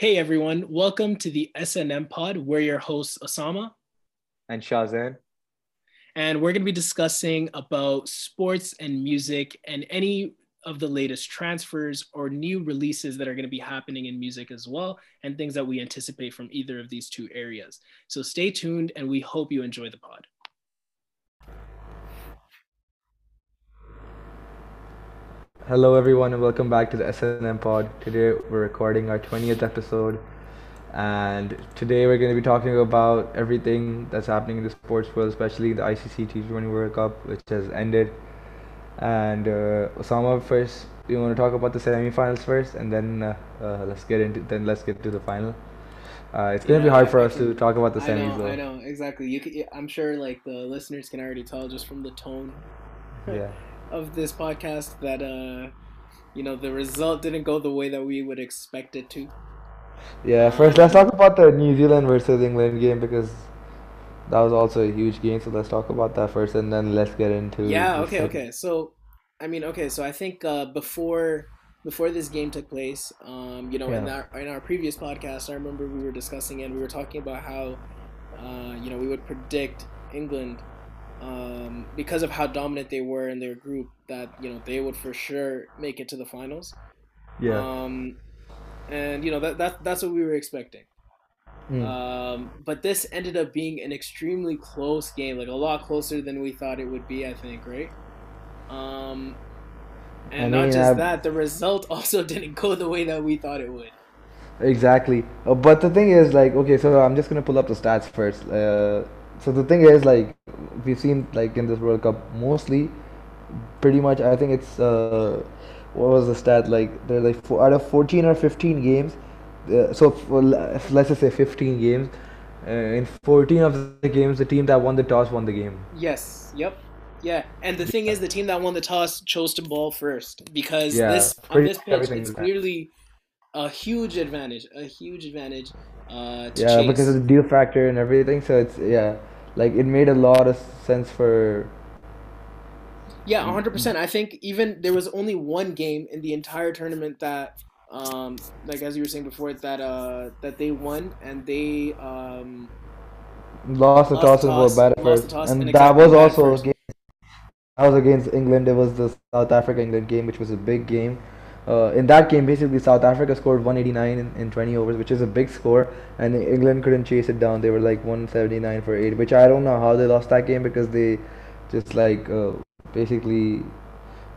Hey everyone, welcome to the SNM Pod. We're your hosts, Osama. And Shazan. And we're going to be discussing about sports and music and any of the latest transfers or new releases that are going to be happening in music as well, and things that we anticipate from either of these two areas. So stay tuned, and we hope you enjoy the pod. Hello, everyone, and welcome back to the SNM Pod. Today we're recording our 20th episode, and today we're going to be talking about everything that's happening in the sports world, especially the ICC T20 World Cup, which has ended. And uh, Osama, first, you want to talk about the semifinals first, and then uh, uh, let's get into then let's get to the final. Uh, it's gonna Yeah, be hard I- for I us to talk about the I semis, know, I know, exactly. You can, I'm sure like the listeners can already tell just from the tone Yeah. of this podcast that uh, you know, the result didn't go the way that we would expect it to. Yeah, first let's talk about the New Zealand versus England game because that was also a huge game. So let's talk about that first, and then let's get into Yeah, okay, okay. So, I mean, okay, so I think uh, before before this game took place, um, you know, in our in our previous podcast, I remember we were discussing and we were talking about how, uh, you know, we would predict England, um, because of how dominant they were in their group, that you know they would for sure make it to the finals. Yeah. Um, and you know that that that's what we were expecting. Mm. Um, but this ended up being an extremely close game, like a lot closer than we thought it would be. I think, right? Um, and I not just I- that, the result also didn't go the way that we thought it would. Exactly. Uh, but the thing is, like, okay, so I'm just gonna pull up the stats first. Uh, so the thing is, like, we've seen like in this World Cup mostly, pretty much. I think it's uh, what was the stat? Like, they're like four, out of 14 or 15 games. Uh, so for, let's just say 15 games. Uh, in 14 of the games, the team that won the toss won the game. Yes. Yep. Yeah. And the thing is, the team that won the toss chose to ball first because Yeah, this on this pitch, it's clearly a huge advantage. A huge advantage. Uh, to Yeah, because of the deal factor and everything. So it's yeah, like it made a lot of sense for Yeah, hundred percent. I think even there was only one game in the entire tournament that, um, like as you were saying before, that uh that they won and they um lost the Lost toss the and were toss, bad at first, toss, and and that was also first. against that was against England. It was the South Africa England game, which was a big game. Uh, in that game, basically South Africa scored 189 in, in 20 overs, which is a big score, and England couldn't chase it down. They were like 179 for eight, which I don't know how they lost that game because they just like uh, basically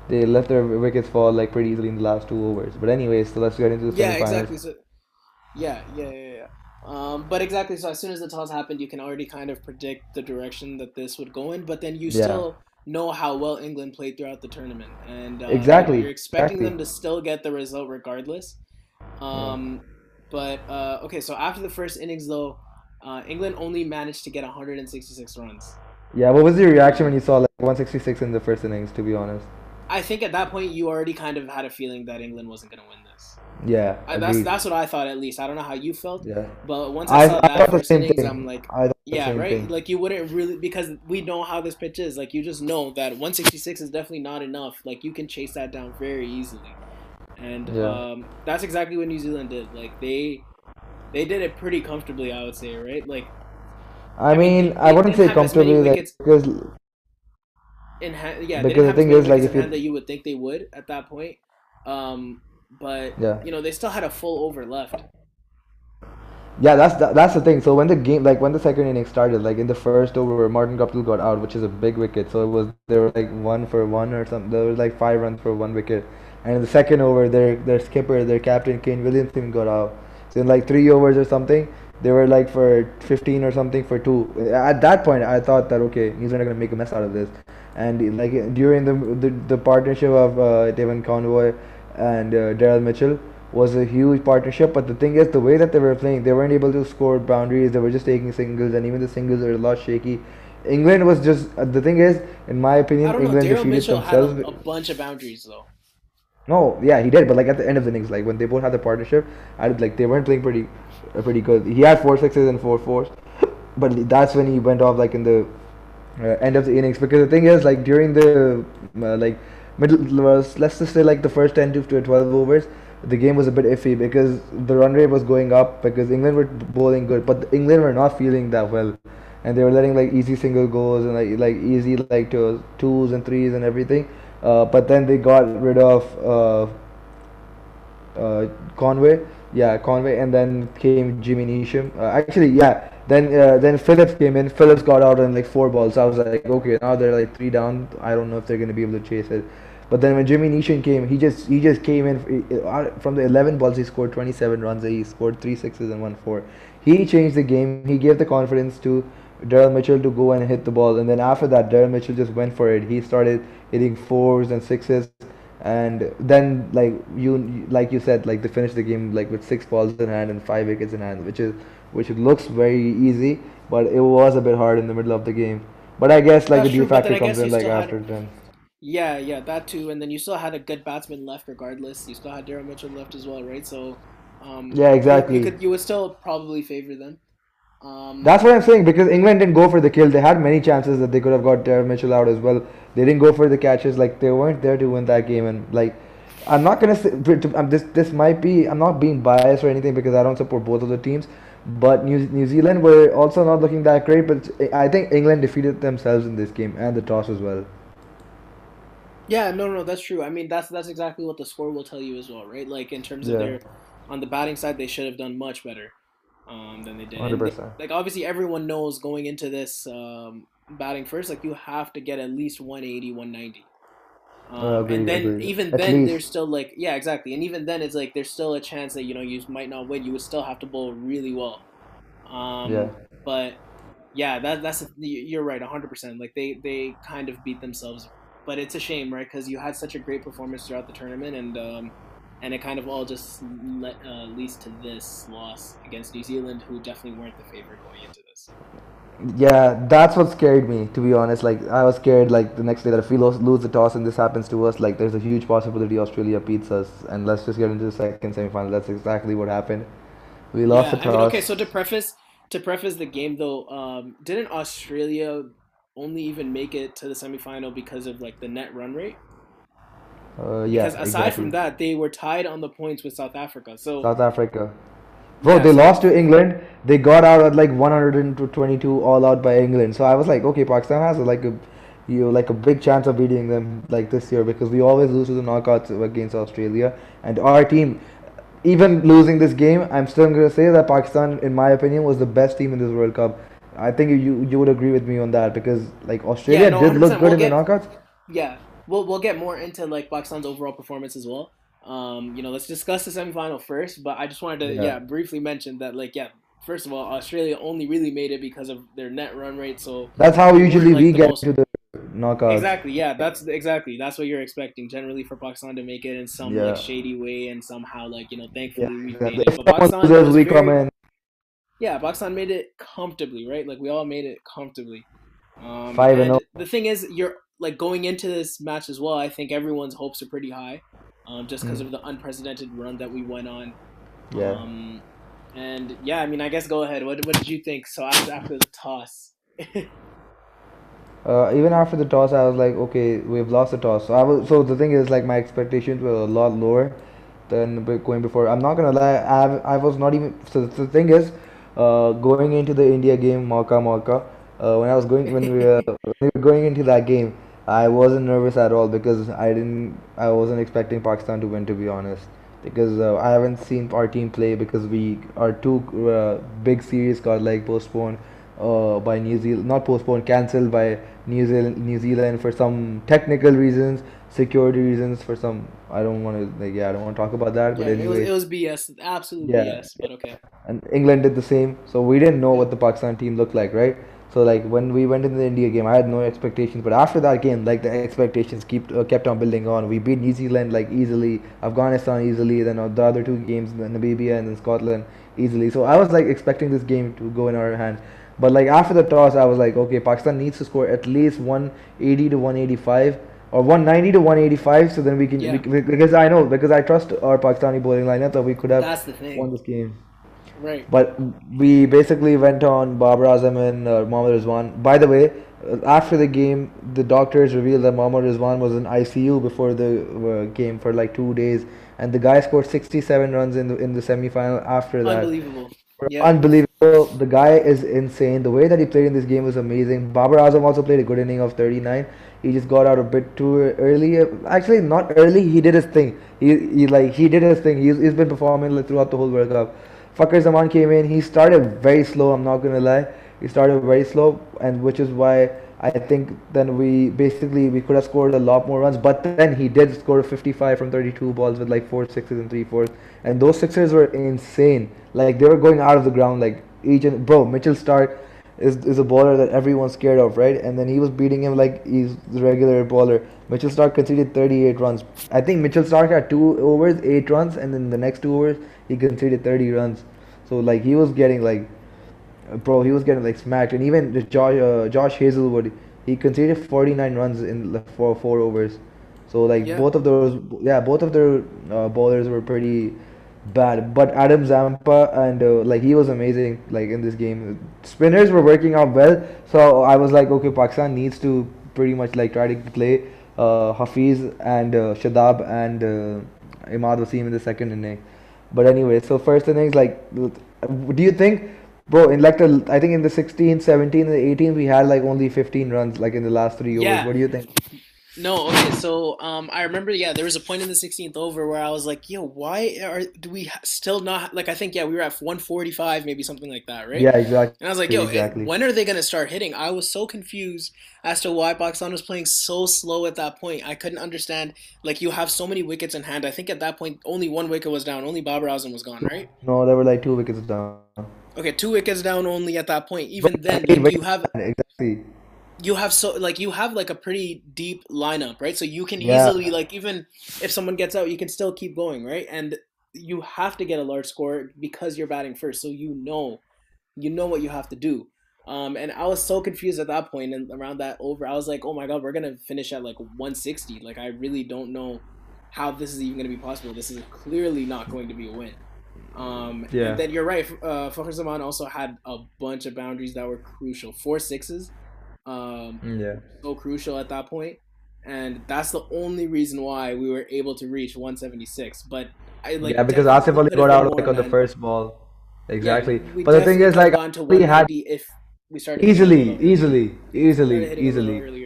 they left their wickets fall like pretty easily in the last two overs. But anyways, so let's get into the yeah semifinals. exactly so yeah yeah yeah yeah. Um, but exactly so as soon as the toss happened, you can already kind of predict the direction that this would go in. But then you Yeah. still know how well England played throughout the tournament, and uh, Exactly, you're expecting exactly. them to still get the result regardless. Um, but uh, okay, so after the first innings though, uh, England only managed to get 166 runs. Yeah, what was your reaction when you saw like 166 in the first innings? To be honest. I think at that point you already kind of had a feeling that England wasn't going to win. Yeah, I, that's agreed. that's what I thought at least. I don't know how you felt, Yeah, but once I, I, saw I that thought the first same innings, thing. I'm like, I yeah, right. thing. Like you wouldn't really because we know how this pitch is. Like you just know that 166 is definitely not enough. Like you can chase that down very easily, and Yeah. um, that's exactly what New Zealand did. Like they they did it pretty comfortably, I would say, right? Like I I mean, mean, I wouldn't say have as many comfortably like because in hand, yeah, Because the thing is, like, if you- that you would think they would at that point. Um, but Yeah. you know they still had a full over left. yeah, that's the, that's the thing. So when the game, like when the second inning started, like in the first over, Martin Guptill got out, which is a big wicket. So it was they were like one for one or something. There was like five runs for one wicket. And in the second over, their their skipper, their captain Kane Williamson got out. So in like three overs or something, they were like for 15 or something for two. At that point, I thought that okay, he's not gonna make a mess out of this. And like during the the, the partnership of uh, Devon Conway and uh, Daryl Mitchell was a huge partnership. But the thing is, the way that they were playing, they weren't able to score boundaries. They were just taking singles, and even the singles were a lot shaky. England was just uh, the thing is, in my opinion, know. England Daryl defeated Mitchell had themselves. a, a bunch of boundaries though. No, yeah, he did, but like at the end of the innings, like when they both had the partnership, I did, like they weren't playing pretty, uh, pretty good. He had four sixes and four fours, but that's when he went off like in the uh, end of the innings. Because the thing is, like during the uh, like middle was let's just say like the first ten to to twelve overs, the game was a bit iffy because the run rate was going up because England were bowling good, but England were not feeling that well, and they were letting like easy single goals and like like easy like to twos and threes and everything. Uh, but then they got rid of uh, uh, Conway, yeah, Conway, and then came Jimmy Neesham. Uh, actually, yeah, then uh, then Phillips came in. Phillips got out in like four balls. I was like, okay, now they're like three down. I don't know if they're gonna be able to chase it. But then when Jimmy Neesham came, he just he just came in from the 11 balls. He scored 27 runs. He scored three sixes and one four. He changed the game. He gave the confidence to Daryl Mitchell to go and hit the ball. And then after that, Daryl Mitchell just went for it. He started hitting fours and sixes. And then like you like you said, like they finished the game like with six balls in hand and five wickets in hand, which is which looks very easy, but it was a bit hard in the middle of the game. But I guess like That's the true, dew factor comes in like after then. Yeah, yeah, that too, and then you still had a good batsman left regardless. You still had Daryl Mitchell left as well, right? So, um, Yeah, you, you exactly. could you would still probably favor them. Um, That's what I'm saying because England didn't go for the kill. They had many chances that they could have got Darren Mitchell out as well. They didn't go for the catches. Like they weren't there to win that game. And like, I'm not gonna say to- um, this. This might be. I'm not being biased or anything because I don't support both of the teams. But New New Zealand were also not looking that great. But I think England defeated themselves in this game and the toss as well. Yeah, no, no, that's true. I mean, that's that's exactly what the score will tell you as well, right? Like in terms of Yeah, their on the batting side, they should have done much better um, than they did. hundred percent. like obviously, everyone knows going into this um, batting first, like you have to get at least 180, 190. Uh, Um, and then agreed. even At then, least. there's still like yeah, exactly. And even then, it's like there's still a chance that you know you might not win. You would still have to bowl really well. Yeah. Um, but yeah, that that's you- you're right, 100. percent Like they they kind of beat themselves, but it's a shame, right? Because you had such a great performance throughout the tournament, and um, and it kind of all just uh, leads to this loss against New Zealand, who definitely weren't the favorite going into this. Yeah, that's what scared me, to be honest. Like, I was scared, like, the next day that if we lose, lose the toss and this happens to us, like, there's a huge possibility Australia beats us. And let's just get into the second semifinal. That's exactly what happened. We lost the Yeah, I mean, okay. So to preface to preface the game though, um, didn't Australia only even make it to the semifinal because of like the net run rate? Uh, yeah, Because aside from that, they were tied on the points with South Africa. So South Africa. Bro, yeah, they so lost to England. They got out at like 122 all out by England. So I was like, okay, Pakistan has like a you know, like a big chance of beating them like this year because we always lose to the knockouts against Australia. And our team, even losing this game, I'm still gonna say that Pakistan, in my opinion, was the best team in this World Cup. I think you you would agree with me on that because like yeah, Australia no, did look good We'll in the knockouts. yeah, we'll we'll get more into like Pakistan's overall performance as well. Um, you know, let's discuss the semifinal first. But I just wanted to Yeah, yeah briefly mention that like yeah, first of all, Australia only really made it because of their net run rate. So that's how usually we like the get most to the knockouts. Exactly. Yeah, that's exactly that's what you're expecting generally for Pakistan to make it in some like shady way, and somehow like you know, yeah, thankfully we've exactly. made it. But Pakistan we come in yeah, Pakistan made it comfortably, right? Like we all made it comfortably. Um, five and and the thing is, you're like going into this match as well. I think everyone's hopes are pretty high, um, just because Mm, of the unprecedented run that we went on. yeah. Um, and yeah, I mean, I guess go ahead. What what did you think? So after after the toss, Uh, even after the toss, I was like, okay, we've lost the toss. So I was, so the thing is, like, my expectations were a lot lower than going before. I'm not gonna lie, I I was not even. So the thing is, going into the India game, Mauka Mauka, uh, when I was going when we were, when we were going into that game, I wasn't nervous at all because I didn't, I wasn't expecting Pakistan to win, to be honest. Because uh, I haven't seen our team play because we our two uh, big series got like postponed uh, by New Zealand, not postponed, cancelled by New Zealand, New Zealand for some technical reasons, security reasons, for some. I don't want to like yeah, I don't want to talk about that. But yeah, it was anyway, it was BS, absolutely yeah, BS. But okay. and England did the same. So we didn't know what the Pakistan team looked like, right? So like when we went into the India game, I had no expectations. But after that game, like the expectations kept uh, kept on building on. We beat New Zealand like easily, Afghanistan easily, then uh, the other two games, Namibia and then Scotland easily. So I was like expecting this game to go in our hands. But like after the toss, I was like, okay, Pakistan needs to score at least 180 to 185 or 190 to 185, so then we can Yeah, we- because I know because I trust our Pakistani bowling lineup that we could have won this game. Right. But we basically went on Babar Azam and uh, Mohammad Rizwan. By the way, uh, after the game, the doctors revealed that Mohammad Rizwan was in ICU before the uh, game for like two days, and the guy scored 67 runs in the in the semi-final after that. Unbelievable. Yeah. Unbelievable. The guy is insane. The way that he played in this game was amazing. Babar Azam also played a good inning of 39. He just got out a bit too early. Actually, not early. He did his thing. He, he like he did his thing. He's, he's been performing like, throughout the whole World Cup. Fakhar Zaman came in. He started very slow. I'm not gonna lie. He started very slow, and which is why I think then we basically we could have scored a lot more runs. But then he did score 55 from 32 balls with like four sixes and three fours, and those sixes were insane. Like they were going out of the ground. Like each and bro Mitchell Starc is is a bowler that everyone's scared of, right? And then he was beating him like he's regular bowler. Mitchell Starc conceded 38 runs. I think Mitchell Starc had two overs, eight runs, and then the next two overs he conceded 30 runs. So like he was getting like, bro, he was getting like smacked. And even the Josh uh, Josh Hazlewood, he conceded 49 runs in the four four overs. So like Yeah. both of those, yeah, both of their uh, bowlers were pretty bad. But Adam Zampa and uh, like he was amazing like in this game. Spinners were working out well, so I was like, okay, Pakistan needs to pretty much like try to play uh, Hafiz and uh, Shadab and uh, Imad Wasim in the second inning. But anyway, so first innings, like, do you think, bro, in like the, I think in the 16, 17, and the 18, we had like only 15 runs, like in the last three overs. Yeah. What do you think? No, okay, so um, I remember, yeah, there was a point in the 16th over where I was like, yo, why are do we still not like I think yeah, we were at 145, maybe something like that, right? Yeah, exactly. And I was like, yo, exactly. when are they gonna start hitting? I was so confused as to why Pakistan was playing so slow at that point. I couldn't understand. Like, you have so many wickets in hand. I think at that point only one wicket was down. Only Babar Azam was gone, right? No, there were like two wickets down. Okay, two wickets down only at that point. Even then, Eight like, you have exactly. you have so like you have like a pretty deep lineup, right? So you can Yeah. easily like even if someone gets out, you can still keep going, right? And you have to get a large score because you're batting first, so you know, you know what you have to do. Um, and I was so confused at that point and around that over, I was like, oh my god, we're gonna finish at like 160. Like I really don't know how this is even gonna be possible. This is clearly not going to be a win. Um, Yeah. and then you're right. Uh, Fakhar Zaman also had a bunch of boundaries that were crucial. Four sixes. Um, Yeah. so crucial at that point, and that's the only reason why we were able to reach 176. But I like yeah, because Asif Ali got out like on the first ball. Exactly. we But the thing is, like, we had if we started easily, easily, easily, easily.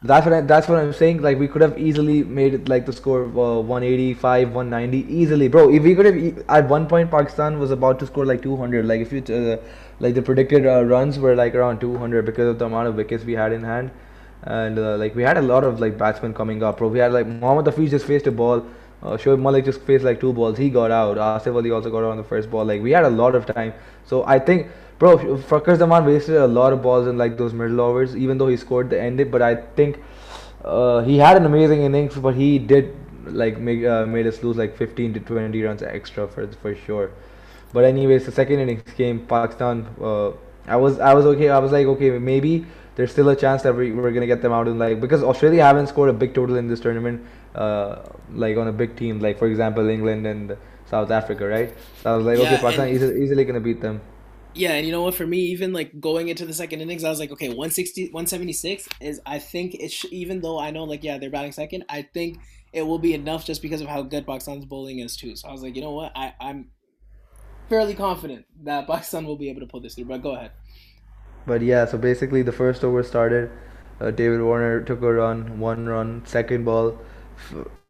That's what I, that's what I'm saying. Like we could have easily made it like the score uh, 185, 190 easily, bro. If we could have at one point Pakistan was about to score like 200. Like if you uh, like the predicted uh, runs were like around 200 because of the amount of wickets we had in hand, and uh, like we had a lot of like batsmen coming up, bro. We had like Mohammad Hafiz just faced a ball. Uh, Shoaib Malik just faced like two balls. He got out. Asif Ali also got out on the first ball. Like we had a lot of time. So I think, bro, Fakhar Zaman wasted a lot of balls in like those middle overs, even though he scored the ended. But I think uh, he had an amazing innings, but he did like make uh, made us lose like 15 to 20 runs extra for for sure. But anyways, the second innings came. Pakistan. Uh, I was I was okay. I was like okay, maybe there's still a chance that we, we're gonna get them out in like because Australia haven't scored a big total in this tournament. Uh, like on a big team, like for example England and South Africa, right? So I was like, okay, Pakistan easily, easily gonna beat them. Yeah, and you know what? For me, even like going into the second innings, I was like, okay, 160, 176 is, I think it sh- even though I know, like, yeah, they're batting second, I think it will be enough just because of how good Pakistan's bowling is, too. So I was like, you know what? I, I'm fairly confident that Pakistan will be able to pull this through, but go ahead. But yeah, so basically the first over started. Uh, David Warner took a run, one run, second ball.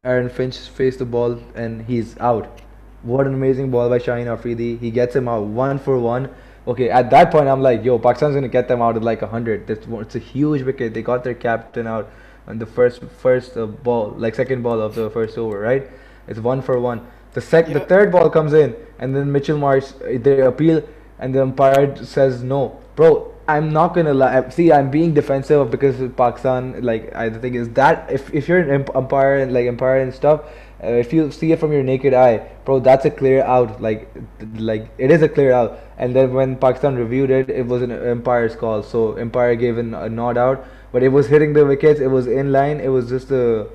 Aaron Finch faced the ball and he's out. What an amazing ball by Shaheen Afridi. He gets him out one for one. Okay, at that point I'm like, yo, Pakistan's gonna get them out at like hundred. That's it's a huge wicket. They got their captain out on the first first uh, ball, like second ball of the first over, right? It's one for one. The sec, the third ball comes in, and then Mitchell Marsh uh, they appeal, and the umpire says no, bro. I'm not gonna lie. See, I'm being defensive because Pakistan. Like, I the thing is that if if you're an ump- umpire and like umpire and stuff, uh, if you see it from your naked eye, bro, that's a clear out. Like, like it is a clear out. And then when Pakistan reviewed it, it was an umpire's call. So umpire gave an, a nod out, but it was hitting the wickets. It was in line. It was just a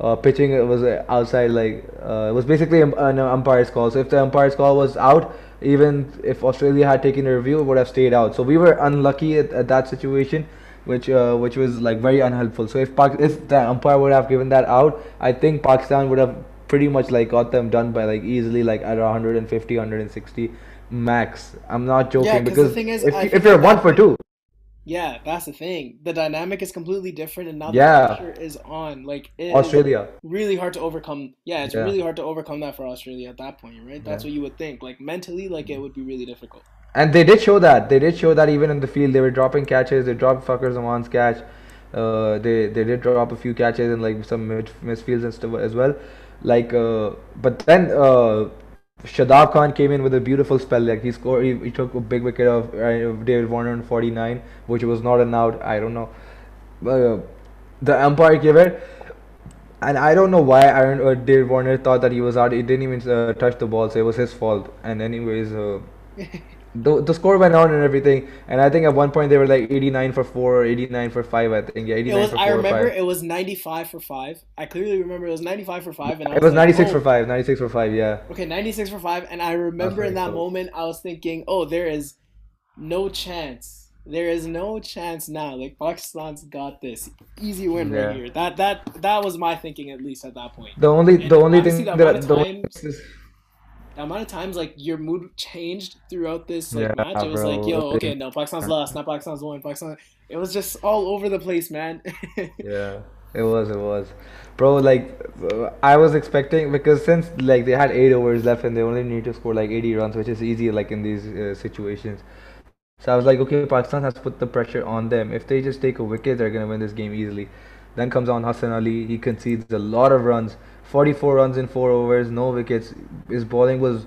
uh, pitching. It was uh, outside. Like uh, it was basically an umpire's call. So if the umpire's call was out, even if Australia had taken a review, would have stayed out. So we were unlucky at, at that situation, which uh, which was like very unhelpful. So if Pak- if the umpire would have given that out, I think Pakistan would have pretty much like got them done by like easily like at 150, 160 max. I'm not joking Yeah, because the thing is, if I if you're one for two, yeah, that's the thing. The dynamic is completely different, and now the yeah, pressure is on. Like Australia, really hard to overcome. Yeah, it's yeah, really hard to overcome that for Australia at that point, right? That's yeah. what you would think. Like mentally, like it would be really difficult. And they did show that. They did show that even in the field, they were dropping catches. They dropped Fakhar Zaman's catch. Uh, they they did drop a few catches and like some misfields and stuff as well. Like, uh, but then uh, Shadab Khan came in with a beautiful spell. Like he scored, he, he took a big wicket of uh, David Warner on 49, which was not an out. I don't know. Uh, the umpire gave it, and I don't know why Aaron uh, David Warner thought that he was out. He didn't even uh, touch the ball, so it was his fault. And anyways, uh, the the score went on and everything, and I think at one point they were like 89 for four or 89 for five. I think yeah, It 89 was. for I four or remember it was ninety five for five. I clearly remember it was ninety five for five, and I It was was like, 96 for oh, five, 96 for five. Yeah, okay, ninety six for five. And I remember in that close. moment, I was thinking, oh, there is no chance. There is no chance now. Like Pakistan's got this easy win right here. That that that was my thinking at least at that point. The only And the only thing that the only times is the amount of times like your mood changed throughout this like yeah, match, it was like, yo, okay, no, Pakistan's lost, not Pakistan's won, Pakistan. It was just all over the place, man. Yeah, it was, it was. Bro, like, I was expecting, because since, like, they had eight overs left and they only need to score, like, 80 runs, which is easy, like, in these uh, situations. So I was like, okay, Pakistan has put the pressure on them. If they just take a wicket, they're to win this game easily. Then comes on Hassan Ali. He concedes a lot of runs. 44 runs in four overs, no wickets. His bowling was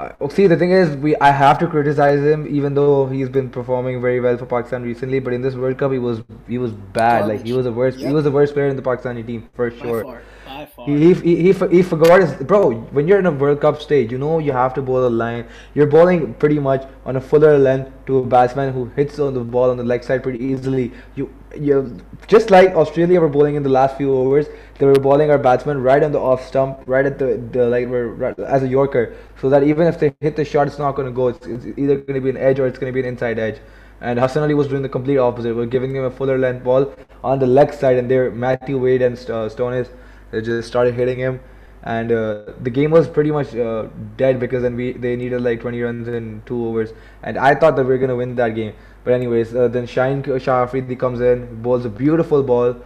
uh, oh, see, the thing is, we I have to criticize him, even though he's been performing very well for Pakistan recently. But in this World Cup, he was he was bad. Like he was the worst. He was the worst player in the Pakistani team for By sure. far. By far. He, he, he, he, he forgot his bro. When you're in a World Cup stage, you know you have to bowl a line. You're bowling pretty much on a fuller length to a batsman who hits on the ball on the leg side pretty easily. You you just like Australia were bowling in the last few overs. They were bowling our batsman right on the off stump, right at the the like we're right, as a Yorker, so that even if they hit the shot, it's not going to go. It's, it's either going to be an edge or it's going to be an inside edge. And Hassan Ali was doing the complete opposite. We're giving him a fuller length ball on the leg side, and there Matthew Wade and uh, Stoinis they just started hitting him, and uh, the game was pretty much uh, dead because then we they needed like 20 runs in two overs, and I thought that we were gonna win that game. But anyways, uh, then Shaheen Shah Afridi comes in, bowls a beautiful ball,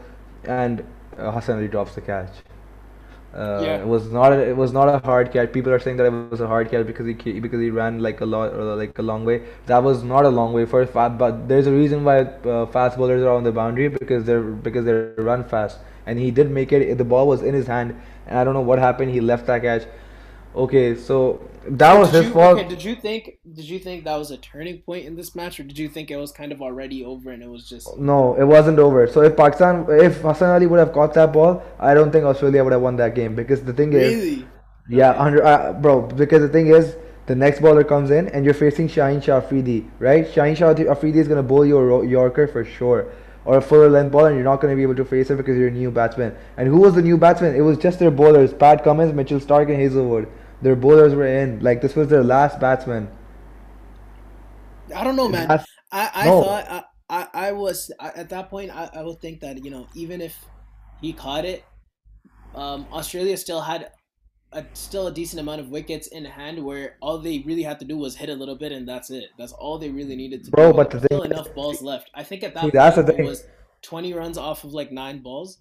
and Hassan Ali drops the catch. Uh, Yeah. it was not a, it was not a hard catch. People are saying that it was a hard catch because he because he ran like a lot or like a long way. That was not a long way for fast. But there's a reason why uh, fast bowlers are on the boundary because they're because they run fast. And he did make it. The ball was in his hand, and I don't know what happened. He left that catch. Okay, so that was did his you fault. okay, did you think did you think that was a turning point in this match or did you think it was kind of already over and it was just No, it wasn't over. So if Pakistan, if Hassan Ali would have caught that ball, I don't think Australia would have won that game because the thing is. really? Yeah, Okay. under uh, bro, because the thing is, the next bowler comes in and you're facing Shaheen Shah Afridi, right? Shaheen Shah Afridi is gonna bowl you a Yorker for sure, or a fuller length ball, and you're not gonna be able to face it because you're a new batsman. And who was the new batsman? It was just their bowlers: Pat Cummins, Mitchell Starc, and Hazlewood. Their bowlers were in. Like this was their last batsman. I don't know, man. Last- I, I No. thought I, I, I was I, at that point I, I would think that, you know, even if he caught it, um, Australia still had a, still a decent amount of wickets in hand where all they really had to do was hit a little bit and that's it. That's all they really needed to Bro, do. but the still thing enough balls left. I think at that See, point that's the it thing. was 20 runs off of like nine balls.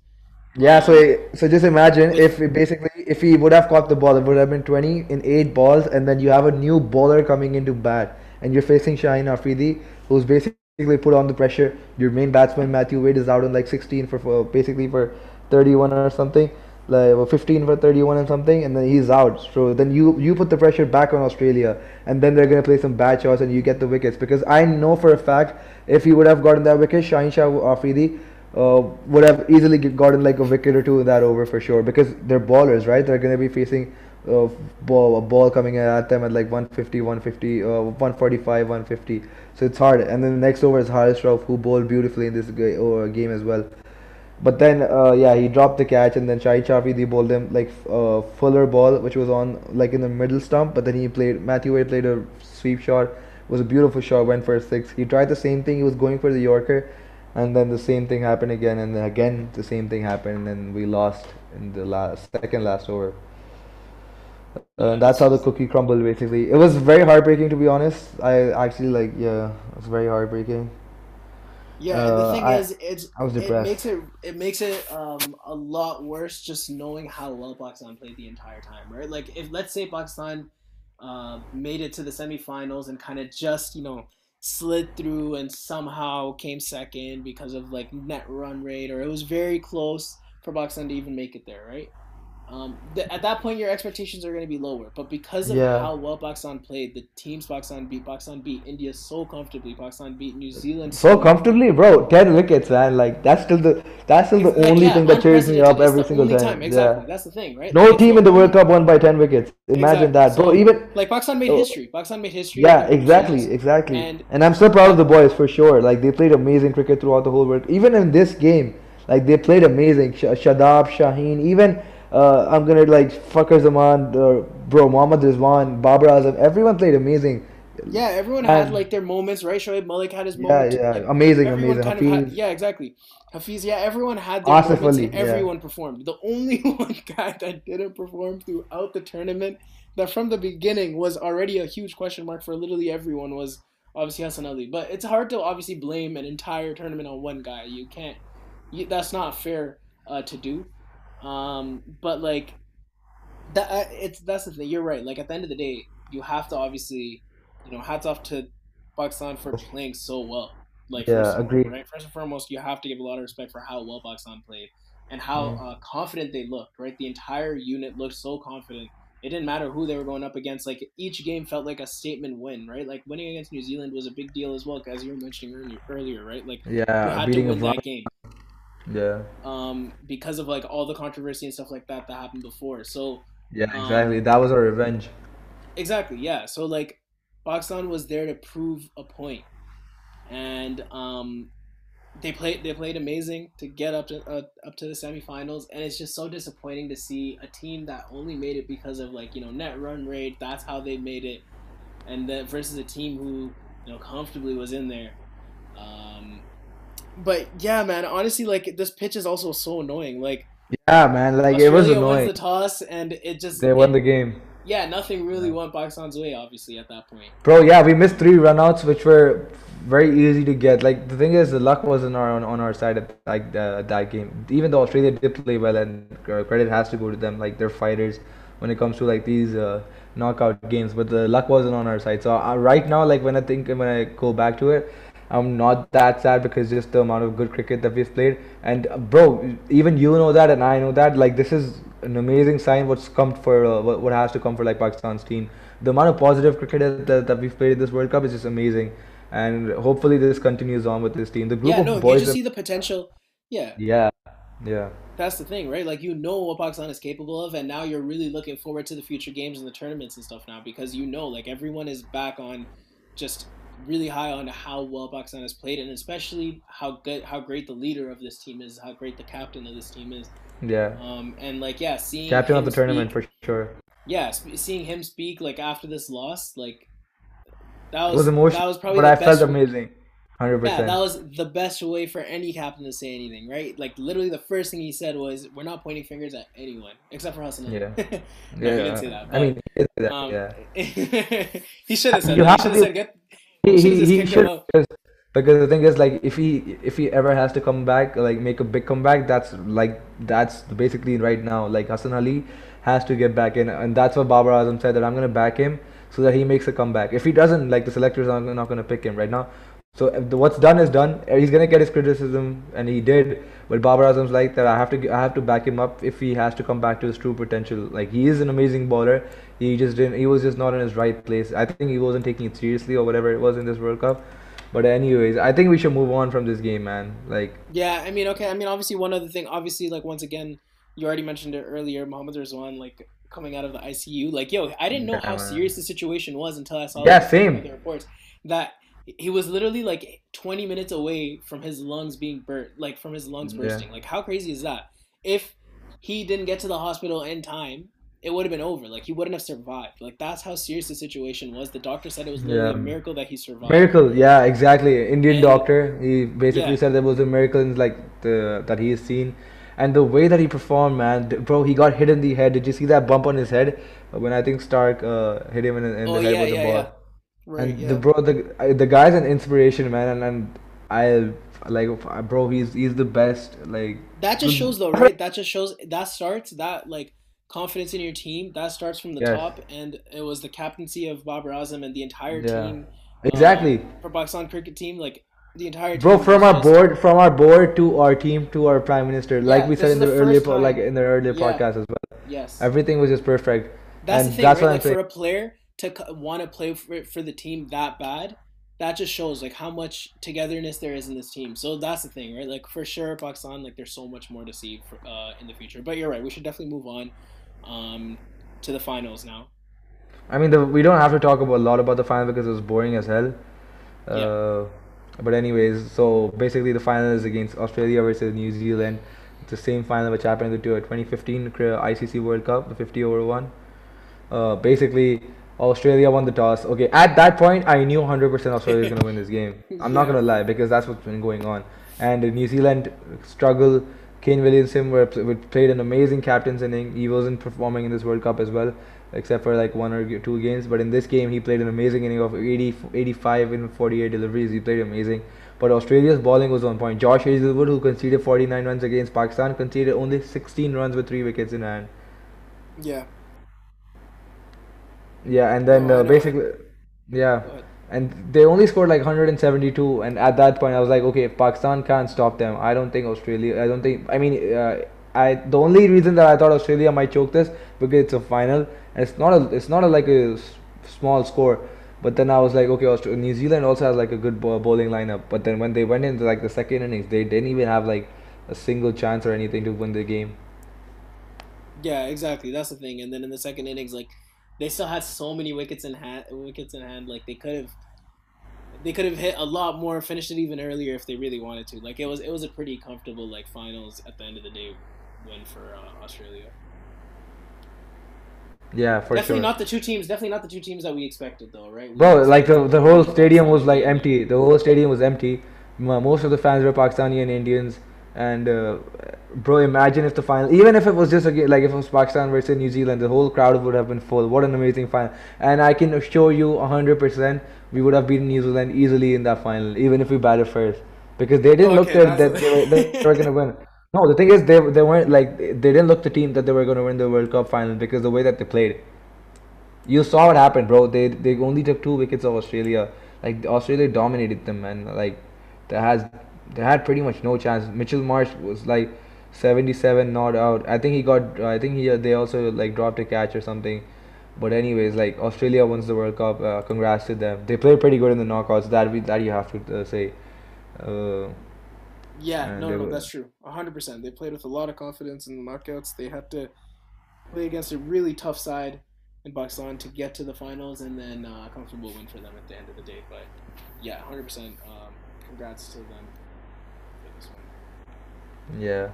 Yeah, so Um, so just imagine if basically if he would have caught the ball, it would have been 20 in eight balls, and then you have a new bowler coming into bat, and you're facing Shaheen Afridi, who's basically put on the pressure. Your main batsman Matthew Wade is out on like 16 for, for basically for 31 or something, like well, 15 for 31 and something, and then he's out. So then you you put the pressure back on Australia, and then they're gonna play some bad shots, and you get the wickets. Because I know for a fact if he would have gotten that wicket, Shaheen Shah Afridi uh, would have easily gotten like a wicket or two in that over for sure because they're ballers, right? They're going to be facing uh, ball, a ball coming at them at like 150, 150, uh, 145, 150. So it's hard. And then the next over is Haris Rauf who bowled beautifully in this uh, game as well. But then, uh, yeah, he dropped the catch, and then Shahid Shafi bowled him like uh, fuller ball, which was on like in the middle stump. But then he played Matthew Wade played a sweep shot. It was a beautiful shot, went for a six. He tried the same thing. He was going for the Yorker, and then the same thing happened again, and then again the same thing happened, and we lost in the last second last over. Uh, that's how the cookie crumbled basically. It was very heartbreaking to be honest. I actually like yeah, it was very heartbreaking. Yeah, and the Uh, thing I is, it's I was it makes it it makes it um a lot worse just knowing how well Pakistan played the entire time, right? Like if let's say Pakistan uh, made it to the semifinals and kind of just you know slid through and somehow came second because of like net run rate, or it was very close for Pakistan to even make it there, right? Um, th- at that point, your expectations are going to be lower, but because of Yeah. how well Pakistan played, the teams Pakistan beat, Pakistan beat India so comfortably. Pakistan beat New Zealand So comfortably, bro. Ten wickets, man. Like that's still the that's still the only yeah, thing that cheers me up every single only time. Exactly. Yeah. That's the thing, right? No Like, team in the World Cup won by ten wickets. Imagine Exactly. that, bro. So, Even Like Pakistan made Oh. history. Pakistan made history. yeah, exactly, exactly. And- And, I'm so proud of the boys for sure. Like they played amazing cricket throughout the whole world. Even in this game, like they played amazing. Sh- Shadab, Shaheen, even uh, I'm gonna like Fakhar Zaman, uh, bro, Mohammad Rizwan, Babar Azam. Everyone played amazing. Yeah, everyone had like their moments, right? Shoaib Malik had his Yeah, moment. yeah, Like, amazing, amazing. kind of had, yeah, exactly. Hafiz, yeah, everyone had their Asif moments Ali, and yeah. everyone performed. The only one guy that didn't perform throughout the tournament, that from the beginning was already a huge question mark for literally everyone, was obviously Hassan Ali. But it's hard to obviously blame an entire tournament on one guy. You can't. You, that's not fair uh, to do. Um, but like that, uh, it's that's the thing. You're right. Like at the end of the day, you have to obviously, you know, hats off to Pakistan for playing so well. Like Yeah, first agreed. right? First and foremost, you have to give a lot of respect for how well Pakistan played and how Mm. uh, confident they looked. Right, the entire unit looked so confident. It didn't matter who they were going up against. Like each game felt like a statement win. Right, like winning against New Zealand was a big deal as well, as you were mentioning earlier. Right, like you Yeah, had to beating win that game Yeah, um, because of like all the controversy and stuff like that that happened before. So yeah, Um, exactly. That was our revenge. Exactly, yeah. So like Pakistan was there to prove a point. And um they played they played amazing to get up to uh, up to the semifinals and it's just so disappointing to see a team that only made it because of like, you know, net run rate, that's how they made it. And then versus a team who, you know, comfortably was in there. Um but yeah, man, honestly like this pitch is also so annoying. Like Yeah, man. Like it was Australia wins the toss and it just They won the game. yeah, nothing really went Pakistan's way, obviously, at that point. Bro, yeah, we missed three runouts, which were very easy to get. Like the thing is, the luck wasn't our, on, on our side at like uh, that game. Even though Australia did play well, and uh, credit has to go to them. Like they're fighters when it comes to like these uh, knockout games. But the luck wasn't on our side. So uh, right now, like when I think when I go back to it, I'm not that sad because just the amount of good cricket that we've played. And uh, bro, even you know that, and I know that. Like this is an amazing sign. What's come for uh, what, what has to come for like Pakistan's team. The amount of positive cricket that, that we've played in this World Cup is just amazing. And hopefully this continues on with this team. The group Yeah, of no, you boys. just that- see the potential. Yeah, yeah, yeah, that's the thing, right? Like you know what Pakistan is capable of, and now you're really looking forward to the future games and the tournaments and stuff now because you know, like everyone is back on, just really high on how well Pakistan has played, and especially how good, how great the leader of this team is, how great the captain of this team is. yeah. Um, and like yeah, seeing Captain of the tournament speak- for sure. yeah, sp- seeing him speak like after this loss, like that It was, was emotional, that was probably but I felt amazing. Hundred Yeah, that was the best way for any captain to say anything, right? Like literally, the first thing he said was, "We're not pointing fingers at anyone except for Hassan." Ali." Yeah. he didn't say that. I mean, he did say that, um, yeah. he should have said. You That. have He should to- have said, "Get." He, he, he should because, because the thing is like if he if he ever has to come back like make a big comeback that's like that's basically right now. Like Hassan Ali has to get back in and that's what Babar Azam said that I'm gonna back him so that he makes a comeback. If he doesn't like the selectors are not gonna pick him right now. So if the, what's done is done. He's gonna get his criticism and he did but Babar Azam's like that I have to I have to back him up if he has to come back to his true potential. Like he is an amazing bowler he just didn't he was just not in his right place I think he wasn't taking it seriously or whatever it was in this World Cup but anyways, I think we should move on from this game, man. Like, Yeah, I mean, okay. I mean, obviously, one other thing. Obviously, like once again, you already mentioned it earlier. Mohammad Rizwan, like coming out of the ICU. Like, yo, I didn't know Yeah, how serious the situation was until I saw Yeah, like, same. the reports that he was literally like 20 minutes away from his lungs being burnt, like from his lungs Yeah. bursting. Like how crazy is that? If he didn't get to the hospital in time, it would have been over. Like he wouldn't have survived. Like that's how serious the situation was. The doctor said it was literally Yeah. a miracle that he survived. Miracle, yeah, exactly. Indian And- doctor. He basically Yeah. said there was a miracle in like the that he has seen, and the way that he performed, man, bro, he got hit in the head. Did you see that bump on his head when I think Starc uh, hit him in, in Oh the head yeah, with the yeah, ball? yeah. Right. and yeah. the bro, the the guy's an inspiration, man, and, and I like, bro, he's he's the best. Like, That just shows though, right? That just shows that starts that like confidence in your team. That starts from the Yes. top, and it was the captaincy of Babar Azam and the entire Yeah. team exactly, uh, for Pakistan cricket team. Like the entire bro. From our just- board, from our board to our team to our prime minister, like we said in the, the earlier, po- like in the earlier Yeah. podcast as well. Yes, Everything was just perfect. that's and the thing, that's right? I'm for a player to want to play for, for the team that bad, that just shows like how much togetherness there is in this team. So that's the thing, right? Like for sure, Pakistan, like there's so much more to see for, uh, in the future. But you're right. We should definitely move on um, to the finals now. I mean, the, we don't have to talk about a lot about the final because it was boring as hell. Uh, But anyways, so basically the final is against Australia versus New Zealand. It's the same final which happened in the 2015 ICC World Cup, the 50 over one. Uh, basically, Australia won the toss. Okay, at that point, I knew 100% Australia was gonna win this game. I'm not gonna lie because that's what's been going on. And New Zealand struggle. Kane Williamson were, played an amazing captain's inning. He wasn't performing in this World Cup as well, except for like one or two games. But in this game, he played an amazing inning of 80, 85 in 48 deliveries. He played amazing. But Australia's bowling was on point. Josh Hazlewood, who conceded 49 runs against Pakistan, conceded only 16 runs with three wickets in hand. Yeah. Yeah, and then I uh, basically, yeah, and they only scored like 172. And at that point, I was like, okay, if Pakistan can't stop them, I don't think Australia. I don't think. I mean, uh, I the only reason that I thought Australia might choke this because it's a final, and it's not a it's not a, like a s- small score. But then I was like, okay, Austra- New Zealand also has like a good bowling lineup. But then when they went into like the second innings, they didn't even have like a single chance or anything to win the game. Yeah, exactly. That's the thing. And then in the second innings, like they still had so many wickets in hand. Wickets in hand. Like they could have, they could have hit a lot more, finished it even earlier if they really wanted to. Like it was, it was a pretty comfortable like finals at the end of the day win for uh, Australia. Yeah, for definitely sure. not the two teams. Definitely not the two teams that we expected, though, right? We Bro, like the, the whole stadium was like empty. The whole stadium was empty. Most of the fans were Pakistani and Indians. And uh, bro, imagine if the final, even if it was just again, like if it was Pakistan versus New Zealand, the whole crowd would have been full. What an amazing final! And I can assure you, hundred percent, we would have beaten New Zealand easily in that final, even if we batted first, because they didn't oh, look Okay, that, that they were, they were gonna win. No, the thing is, they they weren't like they didn't look the team that they were gonna win the World Cup final because the way that they played. You saw what happened, bro. They they only took two wickets of Australia. Like Australia dominated them, and like they has they had pretty much no chance. Mitchell Marsh was like 77 not out. I think he got. I think he they also like dropped a catch or something. But anyways, like Australia wins the World Cup. Uh, congrats to them. They played pretty good in the knockouts. That we that you have to uh, say. Uh, Yeah, no, no, were- that's true. hundred percent. They played with a lot of confidence in the knockouts. They had to play against a really tough side in Pakistan to get to the finals, and then uh, a comfortable win for them at the end of the day. But yeah, hundred percent. Um, congrats to them for this one. yeah.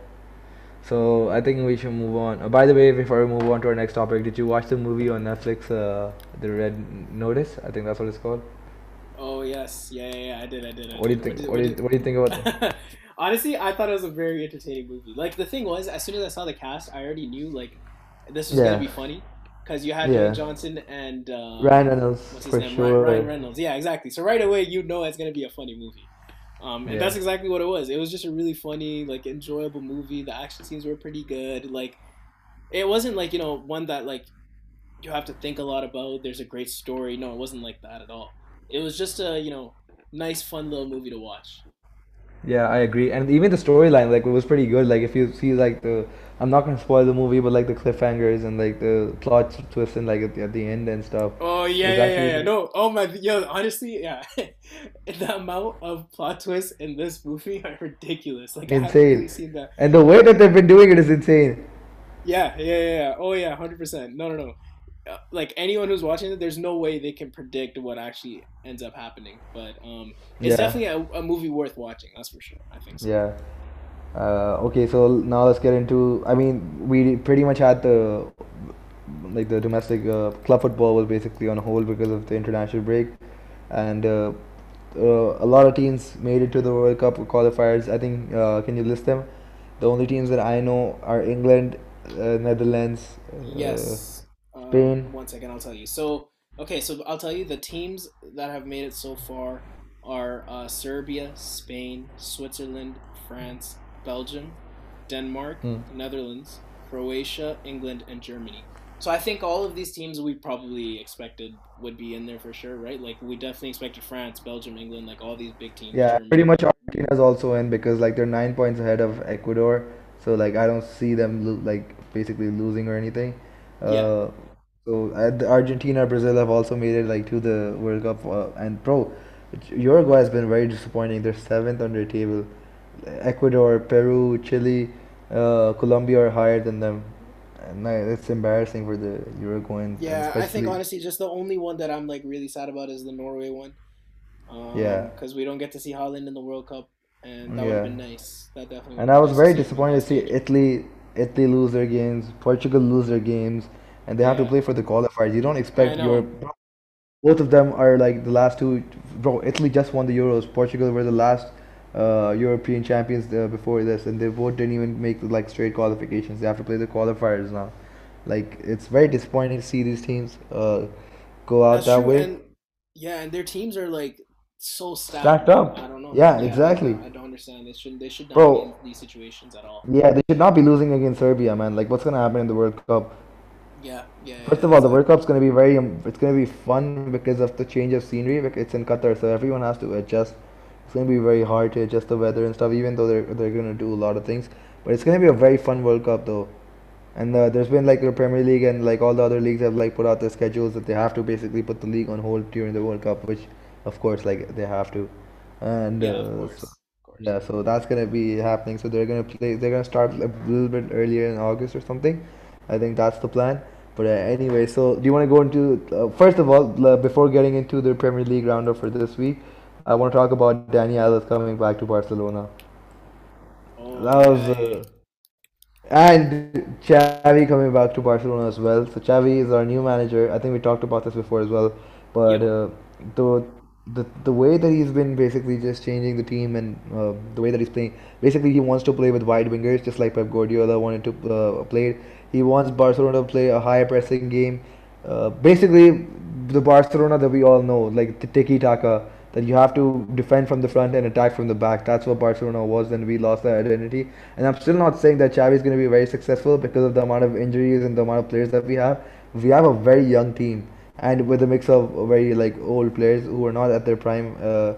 So I think we should move on. Uh, by the way, before we move on to our next topic, did you watch the movie on Netflix, uh, The Red Notice? I think that's what it's called. Oh yes, yeah, yeah, yeah. I did, I did. I What do you think? What do you, what do you think about? that? Honestly, I thought it was a very entertaining movie. Like the thing was, as soon as I saw the cast, I already knew like this was Yeah. gonna be funny because you had Yeah. Dwayne Johnson and uh, Ryan Reynolds what's his for name? sure. Ryan, Ryan Reynolds. Yeah, exactly. So right away, you know it's gonna be a funny movie. Um, and Yeah. that's exactly what it was. It was just a really funny, like enjoyable movie. The action scenes were pretty good. Like, it wasn't like you know one that like you have to think a lot about. There's a great story. No, it wasn't like that at all. It was just a you know nice, fun little movie to watch. Yeah, I agree. And even the storyline, like, it was pretty good. Like, if you see, like, the. I'm not gonna spoil the movie, but, like, the cliffhangers and, like, the plot twists and, like, at the, at the end and stuff. Oh yeah, yeah, yeah, yeah. No, oh my, yo, honestly, yeah. the amount of plot twists in this movie are ridiculous. Like I haven't Insane. really seen that. And the way that they've been doing it is insane. Yeah, yeah, yeah, yeah. Oh yeah, hundred percent. No, no, no. Uh, like anyone who's watching it, there's no way they can predict what actually ends up happening. But um, it's Yeah. definitely a, a movie worth watching. That's for sure. I think so. Yeah. Uh, okay, so now let's get into. I mean, we pretty much had the like the domestic uh, club football was basically on hold because of the international break, and uh, uh, a lot of teams made it to the World Cup qualifiers. I think. Uh, can you list them? The only teams that I know are England, uh, Netherlands, Yes. Spain. Um, one second, I'll tell you. So, okay, so I'll tell you the teams that have made it so far are uh, Serbia, Spain, Switzerland, France, Belgium, Denmark, Hmm. Netherlands, Croatia, England, and Germany. So I think all of these teams we probably expected would be in there for sure, right? Like we definitely expected France, Belgium, England, like all these big teams. Yeah, Germany. pretty much Argentina's also in because like they're nine points ahead of Ecuador, so like I don't see them lo like basically losing or anything. Yeah. So uh, the Argentina, Brazil have also made it like to the World Cup, uh, and bro, Uruguay has been very disappointing. They're seventh on their table. Ecuador, Peru, Chile, uh, Colombia are higher than them, and uh, it's embarrassing for the Uruguayans, Yeah, I think honestly, just the only one that I'm like really sad about is the Norway one. Um, Yeah. because we don't get to see Holland in the World Cup, and that would have been nice. That definitely. And I was been very to disappointed to see see. Italy Italy lose their games, Portugal lose their games, and they have to play for the qualifiers. You don't expect your both of them are like the last two. Bro, Italy just won the Euros. Portugal were the last uh, European champions uh, before this, and they both didn't even make like straight qualifications. They have to play the qualifiers now. Like it's very disappointing to see these teams uh, go out That's that true, way. and yeah, and their teams are like so stacked. Stacked up. I don't know. Yeah, I- exactly. I, don't understand. They shouldn't. They should not Bro. be in these situations at all. Yeah, they should not be losing against Serbia, man. Like what's gonna happen in the World Cup? Yeah, yeah. First yeah, of all, the exactly. World Cup's gonna be very um, it's gonna be fun because of the change of scenery. It's in Qatar, so everyone has to adjust. It's gonna be very hard to adjust the weather and stuff, even though they're they're gonna do a lot of things. But it's gonna be a very fun World Cup though. And uh, there's been like the Premier League and like all the other leagues have like put out their schedules that they have to basically put the league on hold during the World Cup, which of course like they have to. And Yeah, uh, of course. so, Of course. yeah, so that's gonna be happening. So they're gonna play. They're gonna start a little bit earlier in August or something. I think that's the plan. But uh, anyway, so do you want to go into uh, first of all uh, before getting into the Premier League roundup for this week? I want to talk about Dani Alves coming back to Barcelona. Oh, That was uh, and Xavi coming back to Barcelona as well. So Xavi is our new manager. I think we talked about this before as well. But Yep. uh, the the the way that he's been basically just changing the team and uh, the way that he's playing, basically he wants to play with wide wingers, just like Pep Guardiola wanted to uh, play. He wants Barcelona to play a high pressing game. Uh, basically, the Barcelona that we all know, like the tiki taka, that you have to defend from the front and attack from the back. That's what Barcelona was, and we lost that identity. And I'm still not saying that Xavi is going to be very successful because of the amount of injuries and the amount of players that we have. We have a very young team, and with a mix of very like old players who are not at their prime. Uh,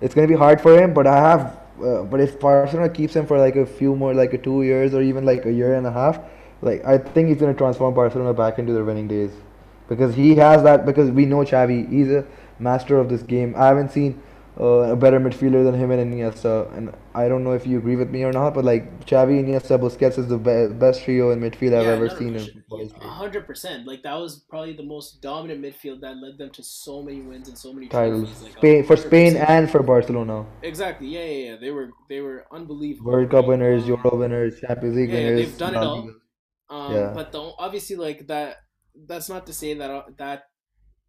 it's going to be hard for him, but I have. Uh, but if Barcelona keeps him for like a few more, like a two years or even like a year and a half, like I think he's going to transform Barcelona back into their winning days because he has that because we know Xavi he's a master of this game I haven't seen uh, a better midfielder than him and Iniesta and I don't know if you agree with me or not but like Xavi Iniesta Busquets is the be- best trio in midfield I've ever seen yeah, hundred percent. Like that was probably the most dominant midfield that led them to so many wins and so many titles. Like Spain for Spain and for Barcelona Exactly. Yeah, yeah, yeah. They were they were unbelievable. World Cup winners Euro winners Champions League yeah, yeah, winners they've done it all. Um, Yeah. but the, obviously, like that, that's not to say that uh, that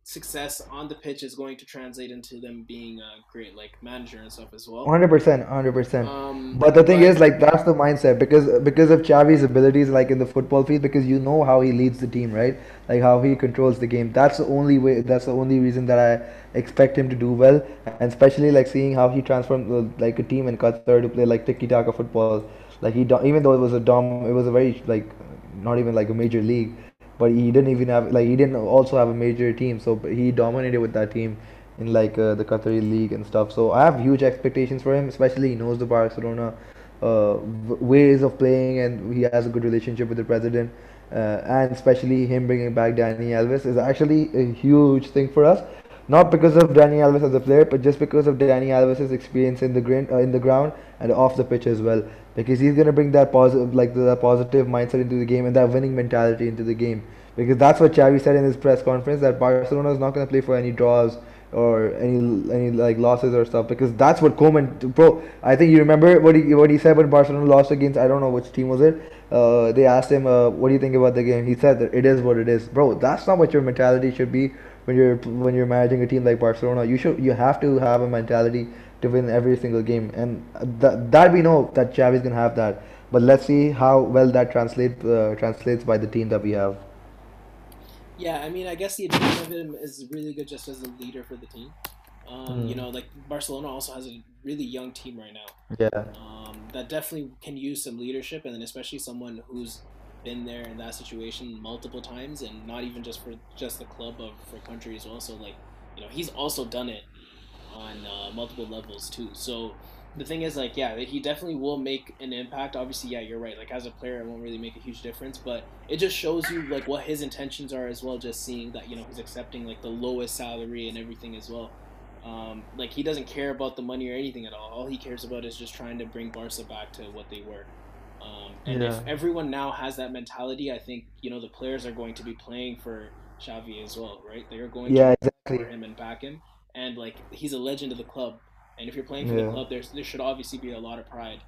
success on the pitch is going to translate into them being a great like manager and stuff as well. 100% 100% Um, But the thing but is, like, that's the mindset because because of Xavi's abilities, like in the football field, because you know how he leads the team, right? Like how he controls the game. That's the only way. That's the only reason that I expect him to do well, and especially like seeing how he transformed uh, like a team in Qatar to play like tiki taka football. Like he, even though it was a dom, it was a very like not even like a major league, but he didn't even have like he didn't also have a major team, so he dominated with that team in like uh, the Qatari league and stuff. So I have huge expectations for him, especially he knows the Barcelona uh, ways of playing and he has a good relationship with the president. Uh, and especially him bringing back Dani Alves is actually a huge thing for us. Not because of Dani Alves as a player, but just because of Dani Alves' experience in the uh, in the ground and off the pitch as well. Because he's gonna bring that positive, like the, that positive mindset into the game and that winning mentality into the game. because that's what Xavi said in his press conference that Barcelona is not going to play for any draws or any any like losses or stuff because that's what Koeman bro I think you remember what he what he said when Barcelona lost against I don't know which team was it uh, they asked him uh, what do you think about the game he said that it is what it is bro that's not what your mentality should be when you're when you're managing a team like Barcelona you should you have to have a mentality to win every single game and that that we know that Xavi's gonna have that but let's see how well that translate uh, translates by the team that we have yeah, I mean, I guess the addition of him is really good just as a leader for the team. Um, mm. You know, like Barcelona also has a really young team right now. Yeah. Um, that definitely can use some leadership, and then especially someone who's been there in that situation multiple times, and not even just for just the club, but for country as well. So like, you know, he's also done it on uh, multiple levels too. So the thing is like yeah he definitely will make an impact. Obviously yeah you're right. Like as a player it won't really make a huge difference but it just shows you like what his intentions are as well just seeing that you know he's accepting like the lowest salary and everything as well. Um, like he doesn't care about the money or anything at all. All he cares about is just trying to bring barca back to what they were um, and yeah. if everyone now has that mentality i think you know the players are going to be playing for Xavi as well right they're going yeah, to exactly. for him and back him and like he's a legend of the club and if you're playing for yeah. the club, there's there should obviously be a lot of pride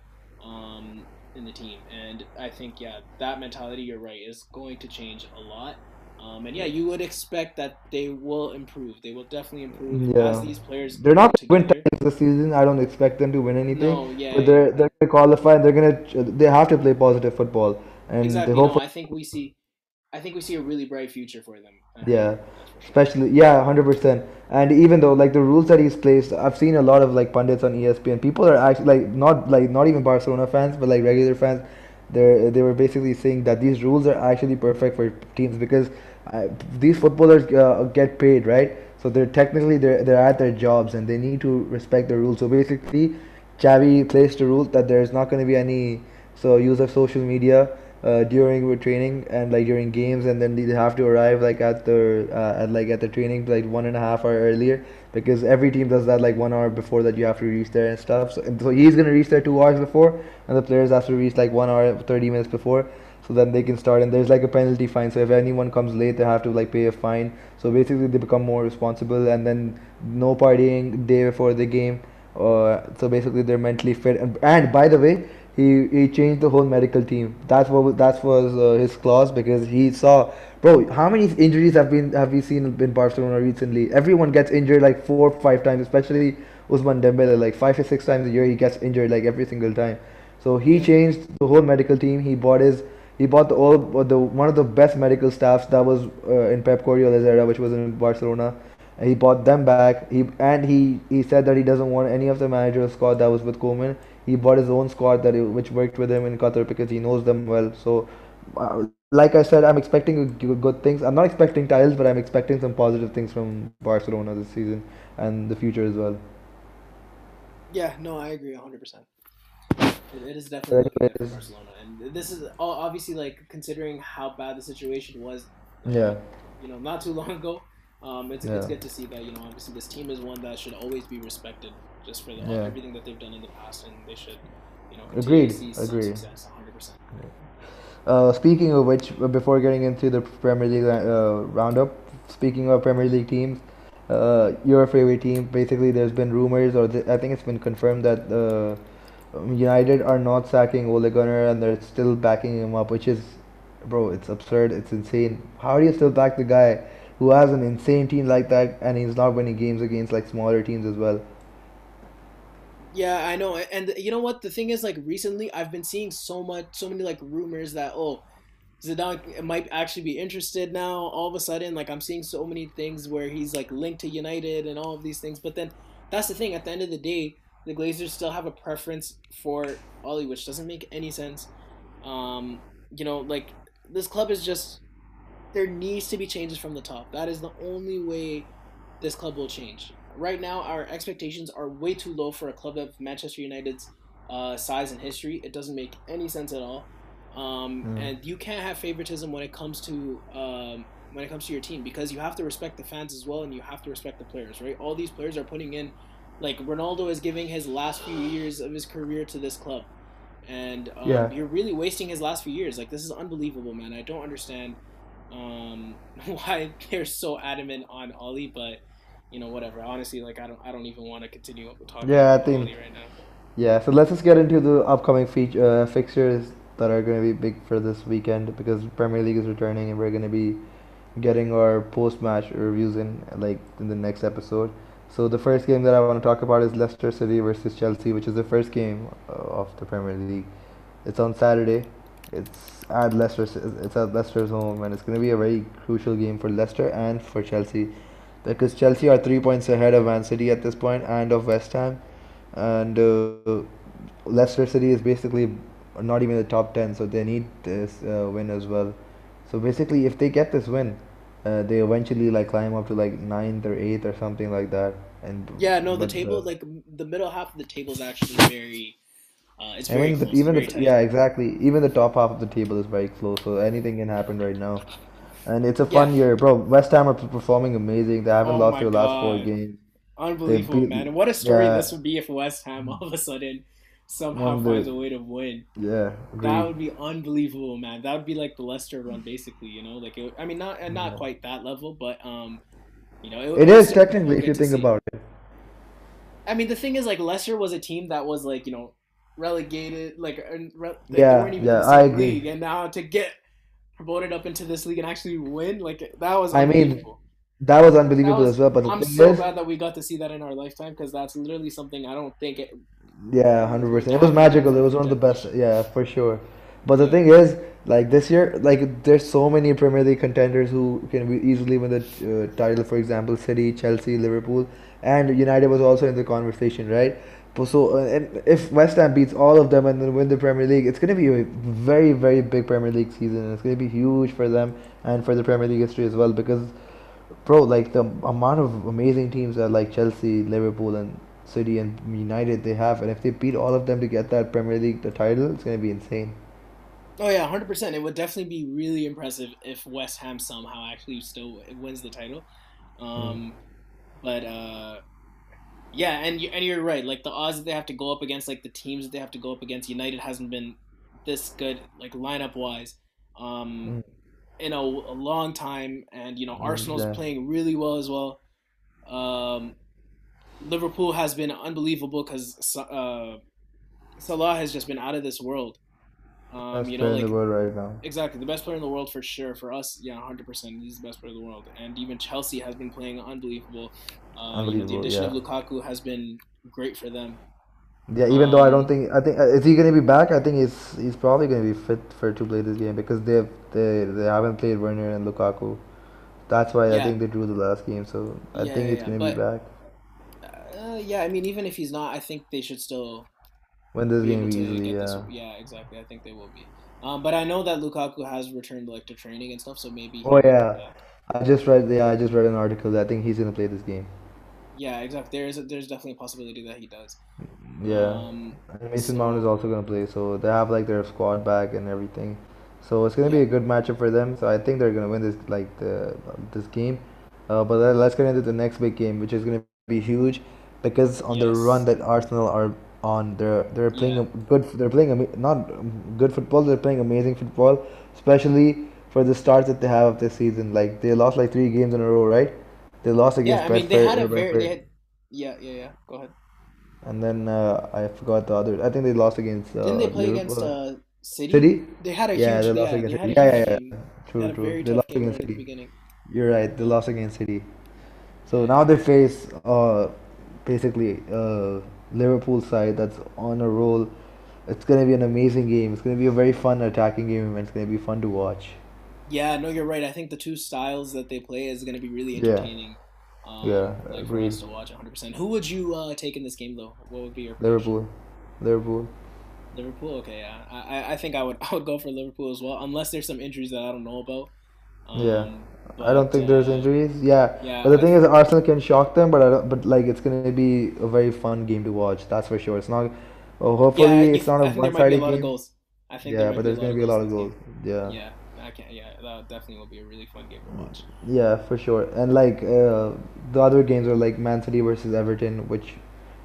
um, in the team. And I think yeah, that mentality, you're right, is going to change a lot. Um, and yeah, you would expect that they will improve. They will definitely improve yeah. as these players. They're not gonna win this season. I don't expect them to win anything. No, yeah, but they're they're gonna qualify. And they're gonna they have to play positive football. And exactly. No, I think we see I think we see a really bright future for them. Yeah, especially yeah, hundred percent. And even though like the rules that he's placed, I've seen a lot of like pundits on ESPN. People are actually like not like not even Barcelona fans, but like regular fans. They they were basically saying that these rules are actually perfect for teams because uh, these footballers uh, get paid right. So they're technically they're they're at their jobs and they need to respect the rules. So basically, Xavi placed a rule that there's not going to be any so use of social media uh, during training and like during games and then they have to arrive like at the uh, at like at the training like one and a half hour earlier because every team does that like one hour before that you have to reach there and stuff. So, and so he's gonna reach there two hours before and the players have to reach like one hour 30 minutes before so then they can start and there's like a penalty fine. So if anyone comes late they have to like pay a fine. So basically they become more responsible and then no partying day before the game uh, so basically they're mentally fit. And, and by the way he he changed the whole medical team. That's what that was uh, his clause because he saw, bro, how many injuries have been have we seen in Barcelona recently? Everyone gets injured like four five times, especially Ousmane Dembele. Like five or six times a year, he gets injured like every single time. So he changed the whole medical team. He bought his he bought the all the one of the best medical staffs that was uh, in Pep Guardiola's era, which was in Barcelona. And he bought them back. He and he he said that he doesn't want any of the manager squad that was with Koeman he bought his own squad that which worked with him in Qatar because he knows them well. So, uh, like I said, I'm expecting good things. I'm not expecting titles, but I'm expecting some positive things from Barcelona this season and the future as well. Yeah, no, I agree 100. percent It is definitely it is. Barcelona, and this is obviously like considering how bad the situation was. Yeah. You know, not too long ago. Um, it's, yeah. it's good to see that you know obviously this team is one that should always be respected just for the, yeah. everything that they've done in the past, and they should, you know, agreed. Agreed. Success, 100%. Uh, speaking of which, uh, before getting into the Premier League uh, roundup, speaking of Premier League teams, uh, your favorite team. Basically, there's been rumors, or th- I think it's been confirmed that uh, United are not sacking Ole Gunnar, and they're still backing him up, which is, bro, it's absurd. It's insane. How do you still back the guy who has an insane team like that, and he's not winning games against like smaller teams as well? Yeah, I know. And you know what? The thing is, like recently, I've been seeing so much, so many like rumors that oh, Zidane might actually be interested now. All of a sudden, like I'm seeing so many things where he's like linked to United and all of these things. But then that's the thing. At the end of the day, the Glazers still have a preference for Ole, which doesn't make any sense. Um, you know, like this club is just there needs to be changes from the top. That is the only way this club will change right now our expectations are way too low for a club of Manchester United's uh, size and history. It doesn't make any sense at all. Um, mm. And you can't have favoritism when it comes to um, when it comes to your team because you have to respect the fans as well, and you have to respect the players. Right? All these players are putting in, like Ronaldo is giving his last few years of his career to this club, and um, yeah. you're really wasting his last few years. Like this is unbelievable, man. I don't understand um, why they're so adamant on Ollie, but you know, whatever. Honestly, like I don't, I don't even want to continue talking Yeah, I think right now. yeah. So let's just get into the upcoming feature uh, fixtures that are going to be big for this weekend because Premier League is returning and we're going to be getting our post match reviews in like in the next episode. So the first game that I want to talk about is Leicester City versus Chelsea, which is the first game uh, of the Premier League. It's on Saturday. It's at Leicester. It's at Leicester's home, and it's going to be a very crucial game for Leicester and for Chelsea, because Chelsea are three points ahead of Man City at this point and of West Ham, and uh, Leicester City is basically not even in the top ten, so they need this uh, win as well. So basically, if they get this win, uh, they eventually like climb up to like ninth or eighth or something like that. And Yeah, no, the table, the, like the middle half of the table is actually very, uh, it's I very mean, close, even very the yeah, exactly. Even the top half of the table is very close, so anything can happen right now. And it's a Yeah. fun year, bro. West Ham are performing amazing. They haven't Oh lost their last four games. Unbelievable, beat, man. What a story yeah, this would be if West Ham all of a sudden somehow won finds a way to win. yeah, That would be unbelievable, man. That would be like the Leicester run, basically. You know, like it, I mean, not not Yeah. quite that level, but um, you know, it, It is technically if you think see. about it. I mean, the thing is, like Leicester was a team that was like you know relegated, like, re- like Yeah, weren't even in yeah, the I agree. league, and now to get promoted up into this league and actually win, like that was I mean, that was That unbelievable as well. But I'm so is, glad that we got to see that in our lifetime because that's literally something I don't think it Yeah, hundred percent. It was magical. It was one of the best. Yeah, for sure. But the thing is, like this year, like there's so many Premier League contenders who can be easily win the uh, title. For example, City, Chelsea, Liverpool, and United was also in the conversation, right? But so, uh, and if West Ham beats all of them and then win the Premier League, it's gonna be a very, very big Premier League season. It's gonna be huge for them and for the Premier League history as well because Bro, like the amount of amazing teams that like Chelsea, Liverpool, and City and United they have, and if they beat all of them to get that Premier League the title, it's gonna be insane. Oh yeah, hundred percent. It would definitely be really impressive if West Ham somehow actually still wins the title. Mm. Um, but uh, yeah, and you and you're right. Like the odds that they have to go up against, like the teams that they have to go up against, United hasn't been this good, like lineup wise, um, Mm, in a, a long time. And you know, mm, Arsenal's yeah, playing really well as well. Um, Liverpool has been unbelievable because uh, Salah has just been out of this world. Um, best you know, player in the world right now. exactly the best player in the world for sure. For us, yeah, hundred percent, he's the best player in the world. And even Chelsea has been playing unbelievable. Uh, you know, the Unbelievable, addition of. Lukaku has been great for them. Yeah, even though I don't Um, think I think uh, is he gonna be back? I think he's he's probably gonna be fit for to play this game because they've they they haven't played Werner and Lukaku. That's why I think they drew the last game. So I yeah, think yeah, he's yeah. gonna be back uh, yeah, I mean, even if he's not, I think they should still when this be game to easily. get this. Yeah. Yeah, exactly. I think they will be. Um, but I know that Lukaku has returned like to training and stuff, so maybe Oh yeah, I just read yeah I just read an article. that I think he's gonna play this game. yeah, exactly. There's there's definitely a possibility that he does. Yeah. Um, And Mason Mount is also gonna play, so they have like their squad back and everything. So it's gonna be a good matchup for them. So I think they're gonna win this like the this game. Uh, but let's get into the next big game, which is gonna be huge, because on the run that Arsenal are on, they're they're playing yeah, a good. They're playing ama- not good football. They're playing amazing football, especially for the start that they have of this season. Like they lost like three games in a row, right? They lost against. yeah. I mean, they had a very they had yeah yeah yeah. Go ahead. and then uh, I forgot the other. I think they lost against Didn't uh, they play against uh City? City? They had a Yeah, huge they lost yeah. against City. Yeah, yeah, yeah. True, true. They lost against City. beginning. You're right. They lost against City. So now they face uh basically uh Liverpool side that's on a roll. It's gonna be an amazing game. It's gonna be a very fun attacking game, and it's gonna be fun to watch. Yeah, no, you're right. I think the two styles that they play is going to be really entertaining. yeah, Um, like us agreed. to watch 100%. Who would you uh take in this game though? What would be your prediction? Liverpool, Liverpool. Liverpool. Okay, yeah. I I I think I would I would go for Liverpool as well, unless there's some injuries that I don't know about. Yeah, Um, I don't but think there's uh, injuries. Yeah, yeah, but the I thing is, Arsenal can shock them, but I don't, but like it's gonna be a very fun game to watch. That's for sure. It's not. Well, hopefully, I, it's not a I think there might be a one-sided game. goals. I think there Yeah, but there's gonna be a lot of goals. Yeah. Yeah, I can't, Yeah, that definitely will be a really fun game to watch. Yeah, for sure. And like uh, the other games are like Man City versus Everton, which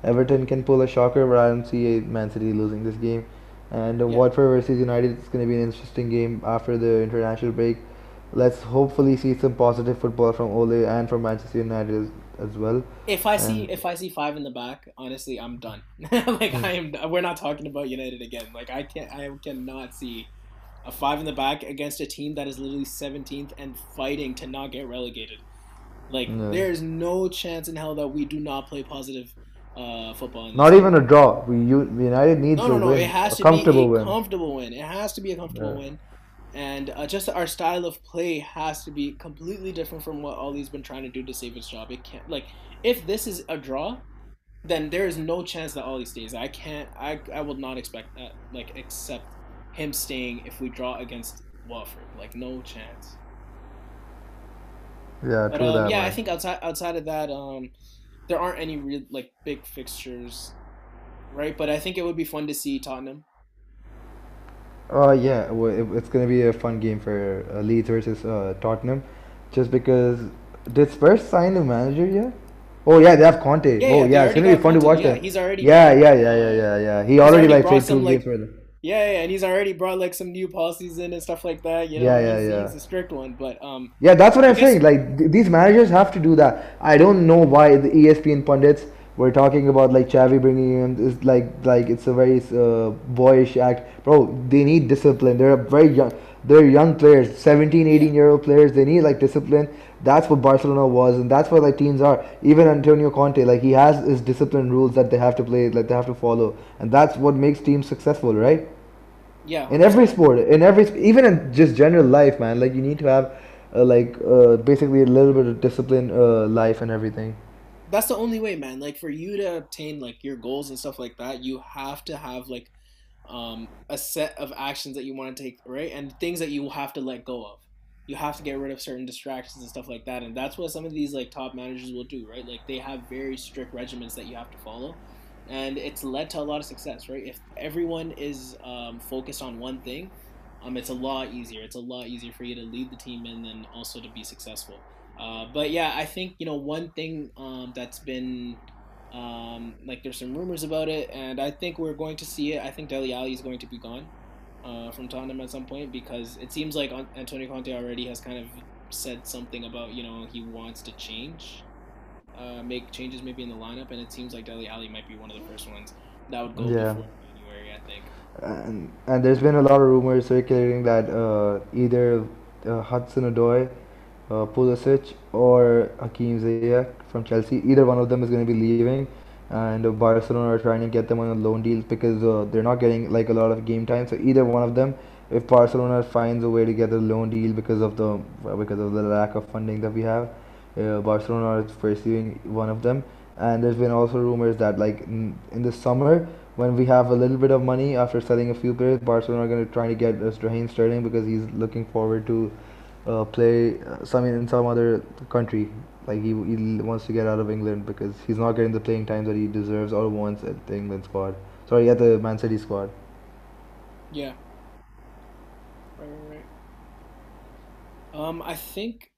Everton can pull a shocker, but I don't see Man City losing this game. And uh, Yeah. Watford versus United is going to be an interesting game after the international break. Let's hopefully see some positive football from Ole and from Manchester United as, as well. If I see And if I see five in the back, honestly, I'm done. like I am. We're not talking about United again. Like I can't. I cannot see a five in the back against a team that is literally 17th and fighting to not get relegated. Like yeah. there is no chance in hell that we do not play positive uh, football Not game. even a draw. We United needs No, no, a no. win, It has a to comfortable be a win. comfortable win. It has to be a comfortable Yeah. win. And uh, just our style of play has to be completely different from what Ollie's been trying to do to save his job. It can't like if this is a draw, then there is no chance that Ollie stays. I can't. I I would not expect that. Like accept him staying if we draw against Watford. Like no chance. Yeah, But true um, that. yeah, I think outside outside of that, um, there aren't any real like big fixtures, right? But I think it would be fun to see Tottenham. Uh, yeah, well, it, it's gonna be a fun game for uh, Leeds versus uh, Tottenham, just because did Spurs sign a manager yet? Oh yeah, they have Conte. Yeah, oh yeah, yeah, it's gonna be fun to watch Yeah, that. he's already Yeah, yeah, yeah, yeah, yeah, yeah. He already already like played two like games for them. yeah, yeah, and he's already brought like some new policies in and stuff like that. You know, Yeah, yeah, he's, yeah. he's a strict one, but um, Yeah, that's what I'm guess saying. Like th- these managers have to do that. I don't know why the ESPN pundits were talking about like Xavi bringing him is like like it's a very uh, boyish act, bro. They need discipline. They're very young. They're young players, 17, 18 year old players. They need like discipline. That's what Barcelona was, and that's what like teams are. Even Antonio Conte, like he has his discipline rules that they have to play, like they have to follow, and that's what makes teams successful, right? yeah, in every sport in every even in just general life man like you need to have uh, like uh, basically a little bit of discipline uh, life and everything That's the only way, man. Like for you to obtain like your goals and stuff like that, you have to have like um a set of actions that you want to take, right? And things that you have to let go of. You have to get rid of certain distractions and stuff like that. And that's what some of these like top managers will do, right? Like they have very strict regimens that you have to follow. And it's led to a lot of success, right? If everyone is um, focused on one thing, um, it's a lot easier. It's a lot easier for you to lead the team and then also to be successful. Uh, but yeah, I think you know one thing um, that's been um, like there's some rumors about it, and I think we're going to see it. I think Dele Alli is going to be gone uh, from Tottenham at some point because it seems like Antonio Conte already has kind of said something about you know he wants to change, uh, make changes maybe in the lineup, and it seems like Dele Alli might be one of the first ones that would go yeah before January. I think. and and there's been a lot of rumors circulating that uh, either uh, Hudson Odoi uh, Pulisic or Hakim Ziyech from Chelsea. Either one of them is going to be leaving, and uh, Barcelona are trying to get them on a loan deal because uh, they're not getting like a lot of game time. So either one of them, if Barcelona finds a way to get a loan deal because of the because of the lack of funding that we have, uh, Barcelona is pursuing one of them. And there's been also rumors that like in, in the summer when we have a little bit of money after selling a few players, Barcelona are going to try to get Raheem Sterling because he's looking forward to uh, play uh, some in some other country. Like he he wants to get out of England because he's not getting the playing time that he deserves or wants at the England squad. Sorry, at the Man City squad. Yeah. Right, right, right. Um, I think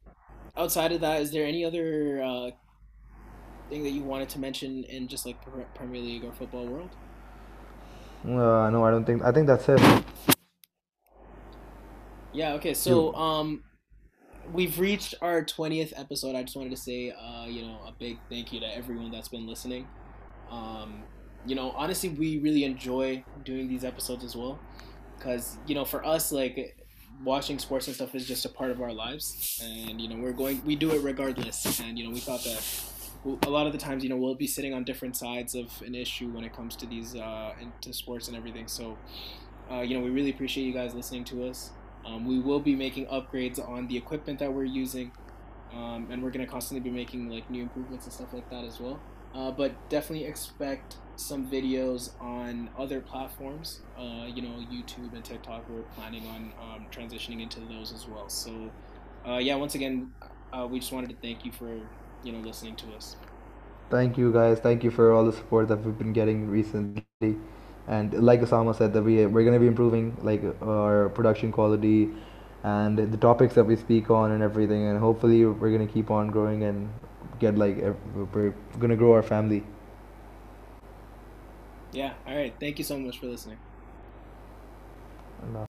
outside of that, is there any other uh, thing that you wanted to mention in just like Premier League or football world? Uh, no, I don't think. I think that's it. Yeah. Okay. So um, we've reached our twentieth episode. I just wanted to say, uh, you know, a big thank you to everyone that's been listening. Um, you know, honestly, we really enjoy doing these episodes as well, because you know, for us, like watching sports and stuff is just a part of our lives, and you know, we're going, we do it regardless, and you know, we thought that a lot of the times, you know, we'll be sitting on different sides of an issue when it comes to these uh, into sports and everything. So, uh, you know, we really appreciate you guys listening to us. Um, we will be making upgrades on the equipment that we're using, um, and we're gonna constantly be making like new improvements and stuff like that as well. Uh, but definitely expect some videos on other platforms. Uh, you know, YouTube and TikTok. We're planning on um, transitioning into those as well. So, uh, yeah, once again, uh, we just wanted to thank you for you know listening to us. Thank you guys. Thank you for all the support that we've been getting recently and like Osama said, that we we're going to be improving like our production quality and the topics that we speak on and everything. And hopefully, we're going to keep on growing and get like we're going to grow our family. Yeah. All right. Thank you so much for listening. Enough.